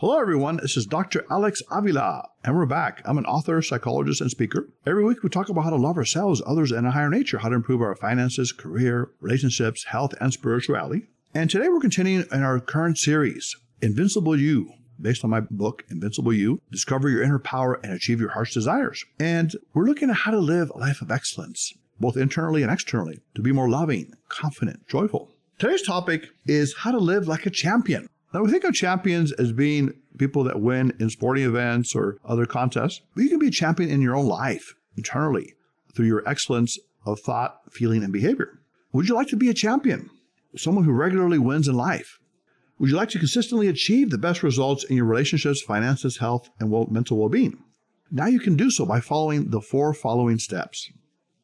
Hello, everyone. This is Dr. Alex Avila, and we're back. I'm an author, psychologist, and speaker. Every week, we talk about how to love ourselves, others, and a higher nature, how to improve our finances, career, relationships, health, and spirituality. And today, we're continuing in our current series, Invincible You, based on my book, Invincible You Discover Your Inner Power and Achieve Your Heart's Desires. And we're looking at how to live a life of excellence, both internally and externally, to be more loving, confident, joyful. Today's topic is how to live like a champion. Now, we think of champions as being people that win in sporting events or other contests, but you can be a champion in your own life, internally, through your excellence of thought, feeling, and behavior. Would you like to be a champion? Someone who regularly wins in life? Would you like to consistently achieve the best results in your relationships, finances, health, and mental well being? Now you can do so by following the four following steps.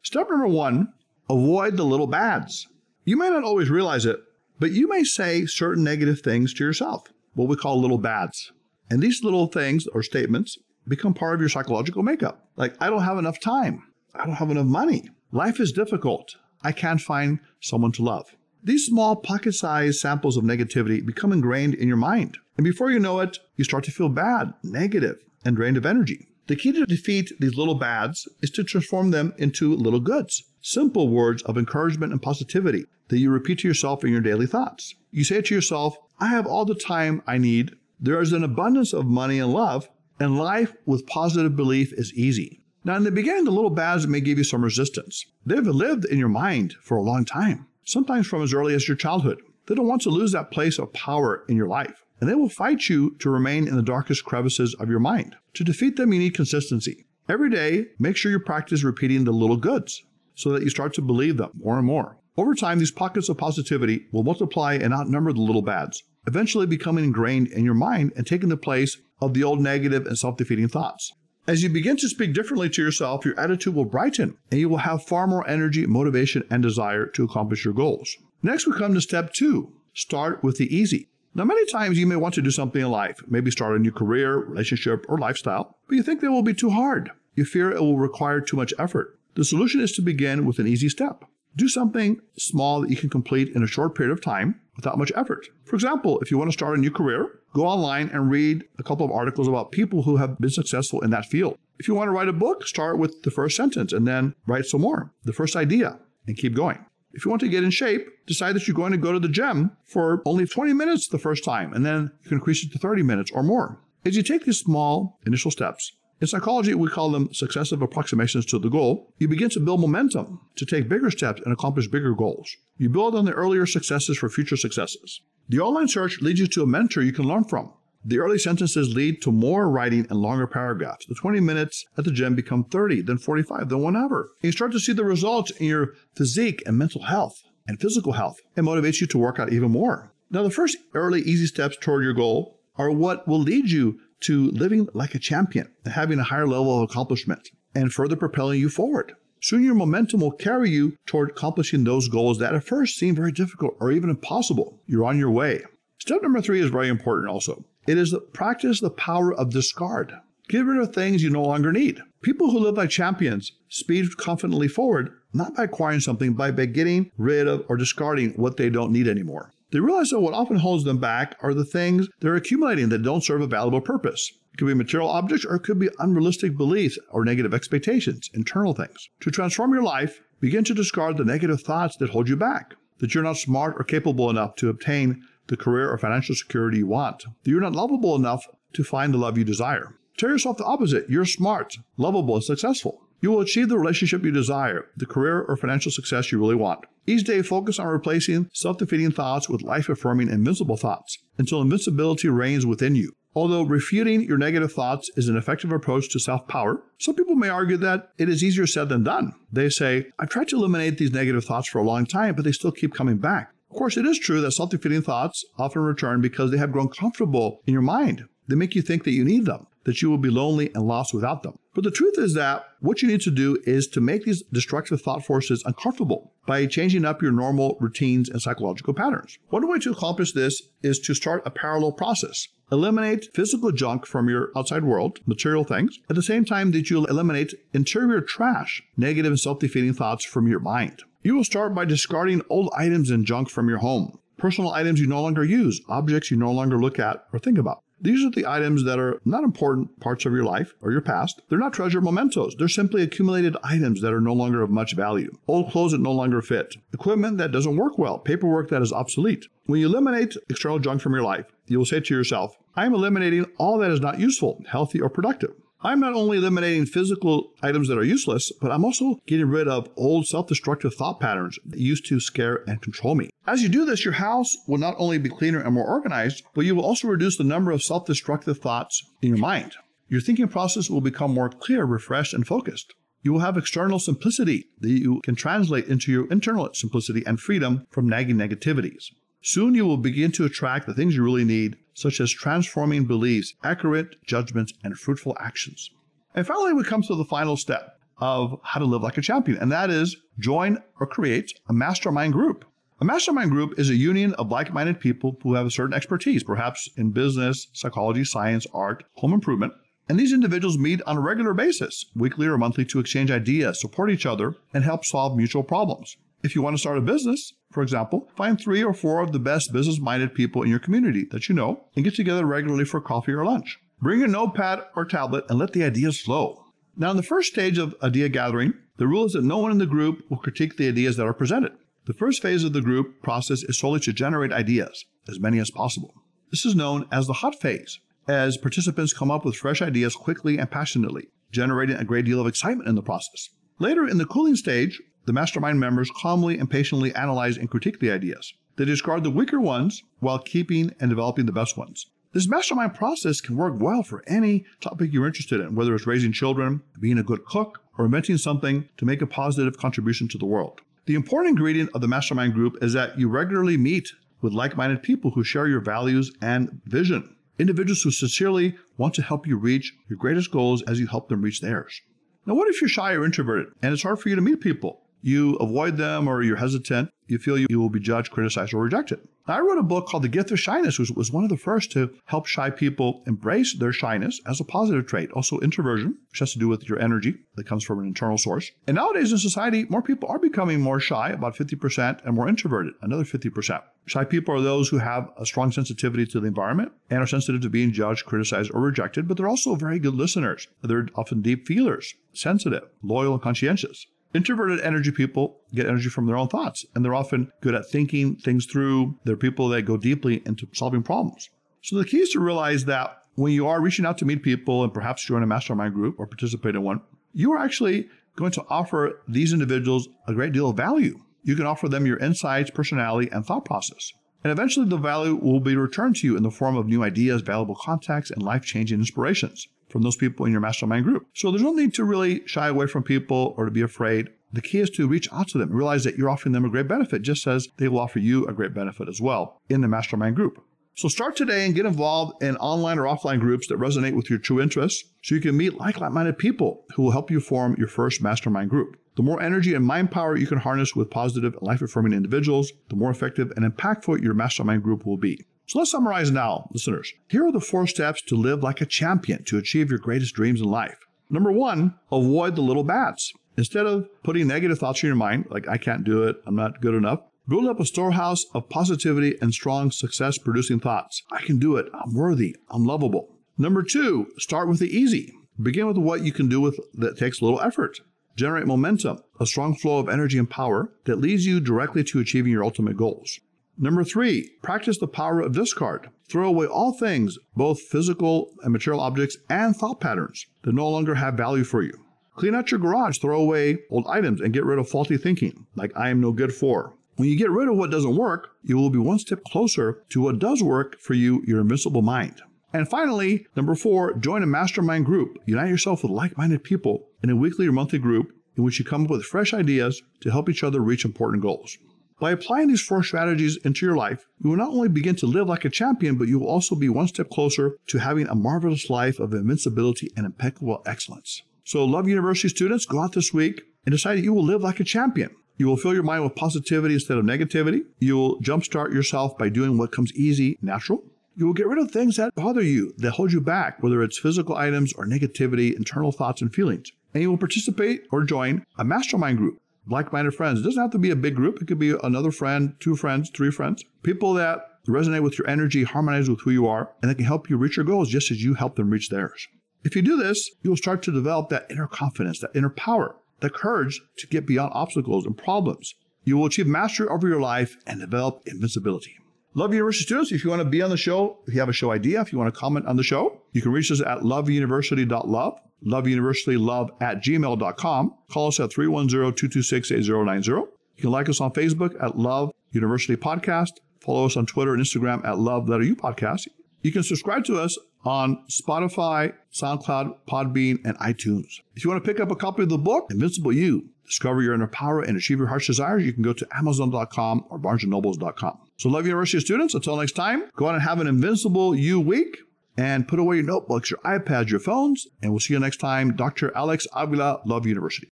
Step number one avoid the little bads. You may not always realize it, but you may say certain negative things to yourself, what we call little bads. And these little things or statements become part of your psychological makeup. Like, I don't have enough time. I don't have enough money. Life is difficult. I can't find someone to love. These small pocket sized samples of negativity become ingrained in your mind. And before you know it, you start to feel bad, negative, and drained of energy. The key to defeat these little bads is to transform them into little goods. Simple words of encouragement and positivity that you repeat to yourself in your daily thoughts. You say to yourself, I have all the time I need. There is an abundance of money and love, and life with positive belief is easy. Now, in the beginning, the little bads may give you some resistance. They've lived in your mind for a long time, sometimes from as early as your childhood. They don't want to lose that place of power in your life, and they will fight you to remain in the darkest crevices of your mind. To defeat them, you need consistency. Every day, make sure you practice repeating the little goods so that you start to believe them more and more. Over time, these pockets of positivity will multiply and outnumber the little bads, eventually becoming ingrained in your mind and taking the place of the old negative and self defeating thoughts. As you begin to speak differently to yourself, your attitude will brighten and you will have far more energy, motivation, and desire to accomplish your goals. Next, we come to step two start with the easy. Now, many times you may want to do something in life, maybe start a new career, relationship, or lifestyle, but you think that will be too hard. You fear it will require too much effort. The solution is to begin with an easy step. Do something small that you can complete in a short period of time without much effort. For example, if you want to start a new career, go online and read a couple of articles about people who have been successful in that field. If you want to write a book, start with the first sentence and then write some more, the first idea, and keep going. If you want to get in shape, decide that you're going to go to the gym for only 20 minutes the first time, and then you can increase it to 30 minutes or more. As you take these small initial steps, in psychology, we call them successive approximations to the goal. You begin to build momentum to take bigger steps and accomplish bigger goals. You build on the earlier successes for future successes. The online search leads you to a mentor you can learn from. The early sentences lead to more writing and longer paragraphs. The 20 minutes at the gym become 30, then 45, then one hour. And you start to see the results in your physique and mental health and physical health. It motivates you to work out even more. Now, the first early easy steps toward your goal are what will lead you to living like a champion having a higher level of accomplishment and further propelling you forward. Soon your momentum will carry you toward accomplishing those goals that at first seem very difficult or even impossible. You're on your way. Step number three is very important also. It is practice the power of discard. Get rid of things you no longer need. People who live like champions speed confidently forward, not by acquiring something, but by getting rid of or discarding what they don't need anymore. They realize that what often holds them back are the things they're accumulating that don't serve a valuable purpose. It could be material objects or it could be unrealistic beliefs or negative expectations, internal things. To transform your life, begin to discard the negative thoughts that hold you back. That you're not smart or capable enough to obtain the career or financial security you want. That you're not lovable enough to find the love you desire. Tell yourself the opposite. You're smart, lovable, and successful. You will achieve the relationship you desire, the career or financial success you really want. Each day, focus on replacing self defeating thoughts with life affirming, invincible thoughts until invincibility reigns within you. Although refuting your negative thoughts is an effective approach to self power, some people may argue that it is easier said than done. They say, I've tried to eliminate these negative thoughts for a long time, but they still keep coming back. Of course, it is true that self defeating thoughts often return because they have grown comfortable in your mind. They make you think that you need them that you will be lonely and lost without them. But the truth is that what you need to do is to make these destructive thought forces uncomfortable by changing up your normal routines and psychological patterns. One way to accomplish this is to start a parallel process. Eliminate physical junk from your outside world, material things, at the same time that you'll eliminate interior trash, negative and self defeating thoughts from your mind. You will start by discarding old items and junk from your home personal items you no longer use, objects you no longer look at or think about. These are the items that are not important parts of your life or your past. They're not treasure mementos. They're simply accumulated items that are no longer of much value. Old clothes that no longer fit. Equipment that doesn't work well. Paperwork that is obsolete. When you eliminate external junk from your life, you will say to yourself, I am eliminating all that is not useful, healthy, or productive. I'm not only eliminating physical items that are useless, but I'm also getting rid of old self destructive thought patterns that used to scare and control me. As you do this, your house will not only be cleaner and more organized, but you will also reduce the number of self destructive thoughts in your mind. Your thinking process will become more clear, refreshed, and focused. You will have external simplicity that you can translate into your internal simplicity and freedom from nagging negativities. Soon you will begin to attract the things you really need such as transforming beliefs, accurate judgments, and fruitful actions. And finally, we come to the final step of how to live like a champion, and that is join or create a mastermind group. A mastermind group is a union of like minded people who have a certain expertise, perhaps in business, psychology, science, art, home improvement. And these individuals meet on a regular basis, weekly or monthly, to exchange ideas, support each other, and help solve mutual problems. If you want to start a business, for example, find three or four of the best business minded people in your community that you know and get together regularly for coffee or lunch. Bring a notepad or tablet and let the ideas flow. Now, in the first stage of idea gathering, the rule is that no one in the group will critique the ideas that are presented. The first phase of the group process is solely to generate ideas, as many as possible. This is known as the hot phase, as participants come up with fresh ideas quickly and passionately, generating a great deal of excitement in the process. Later in the cooling stage, the mastermind members calmly and patiently analyze and critique the ideas. They discard the weaker ones while keeping and developing the best ones. This mastermind process can work well for any topic you're interested in, whether it's raising children, being a good cook, or inventing something to make a positive contribution to the world. The important ingredient of the mastermind group is that you regularly meet with like minded people who share your values and vision. Individuals who sincerely want to help you reach your greatest goals as you help them reach theirs. Now, what if you're shy or introverted and it's hard for you to meet people? You avoid them or you're hesitant, you feel you, will be judged, criticized, or rejected. I wrote a book called The Gift of Shyness, which was one of the first to help shy people embrace their shyness as a positive trait. Also, introversion, which has to do with your energy that comes from an internal source. And nowadays in society, more people are becoming more shy, about 50%, and more introverted, another 50%. Shy people are those who have a strong sensitivity to the environment and are sensitive to being judged, criticized, or rejected, but they're also very good listeners. They're often deep feelers, sensitive, loyal, and conscientious. Introverted energy people get energy from their own thoughts, and they're often good at thinking things through. They're people that go deeply into solving problems. So the key is to realize that when you are reaching out to meet people and perhaps join a mastermind group or participate in one, you are actually going to offer these individuals a great deal of value. You can offer them your insights, personality, and thought process. And eventually the value will be returned to you in the form of new ideas, valuable contacts, and life changing inspirations from those people in your mastermind group. So there's no need to really shy away from people or to be afraid. The key is to reach out to them, and realize that you're offering them a great benefit, just as they will offer you a great benefit as well in the mastermind group. So start today and get involved in online or offline groups that resonate with your true interests so you can meet like minded people who will help you form your first mastermind group. The more energy and mind power you can harness with positive and life affirming individuals, the more effective and impactful your mastermind group will be. So let's summarize now, listeners. Here are the four steps to live like a champion to achieve your greatest dreams in life. Number one, avoid the little bats. Instead of putting negative thoughts in your mind, like I can't do it, I'm not good enough, build up a storehouse of positivity and strong success producing thoughts. I can do it. I'm worthy. I'm lovable. Number two, start with the easy. Begin with what you can do with that takes little effort. Generate momentum, a strong flow of energy and power that leads you directly to achieving your ultimate goals. Number three, practice the power of discard. Throw away all things, both physical and material objects and thought patterns that no longer have value for you. Clean out your garage, throw away old items, and get rid of faulty thinking, like I am no good for. When you get rid of what doesn't work, you will be one step closer to what does work for you, your invincible mind. And finally, number four, join a mastermind group. Unite yourself with like minded people in a weekly or monthly group in which you come up with fresh ideas to help each other reach important goals. By applying these four strategies into your life, you will not only begin to live like a champion, but you will also be one step closer to having a marvelous life of invincibility and impeccable excellence. So, Love University students, go out this week and decide that you will live like a champion. You will fill your mind with positivity instead of negativity. You will jumpstart yourself by doing what comes easy, natural. You will get rid of things that bother you, that hold you back, whether it's physical items or negativity, internal thoughts, and feelings. And you will participate or join a mastermind group like minded friends. It doesn't have to be a big group, it could be another friend, two friends, three friends, people that resonate with your energy, harmonize with who you are, and that can help you reach your goals just as you help them reach theirs. If you do this, you will start to develop that inner confidence, that inner power, the courage to get beyond obstacles and problems. You will achieve mastery over your life and develop invincibility. Love University students, if you want to be on the show, if you have a show idea, if you want to comment on the show, you can reach us at loveuniversity.love, loveuniversitylove at gmail.com. Call us at 310-226-8090. You can like us on Facebook at Love University Podcast. Follow us on Twitter and Instagram at Love Letter U Podcast. You can subscribe to us on Spotify, SoundCloud, Podbean, and iTunes. If you want to pick up a copy of the book, Invincible You, Discover Your Inner Power and Achieve Your Heart's Desires, you can go to Amazon.com or BarnesandNobles.com. So, Love University students, until next time, go out and have an Invincible You week and put away your notebooks, your iPads, your phones, and we'll see you next time. Dr. Alex Avila, Love University.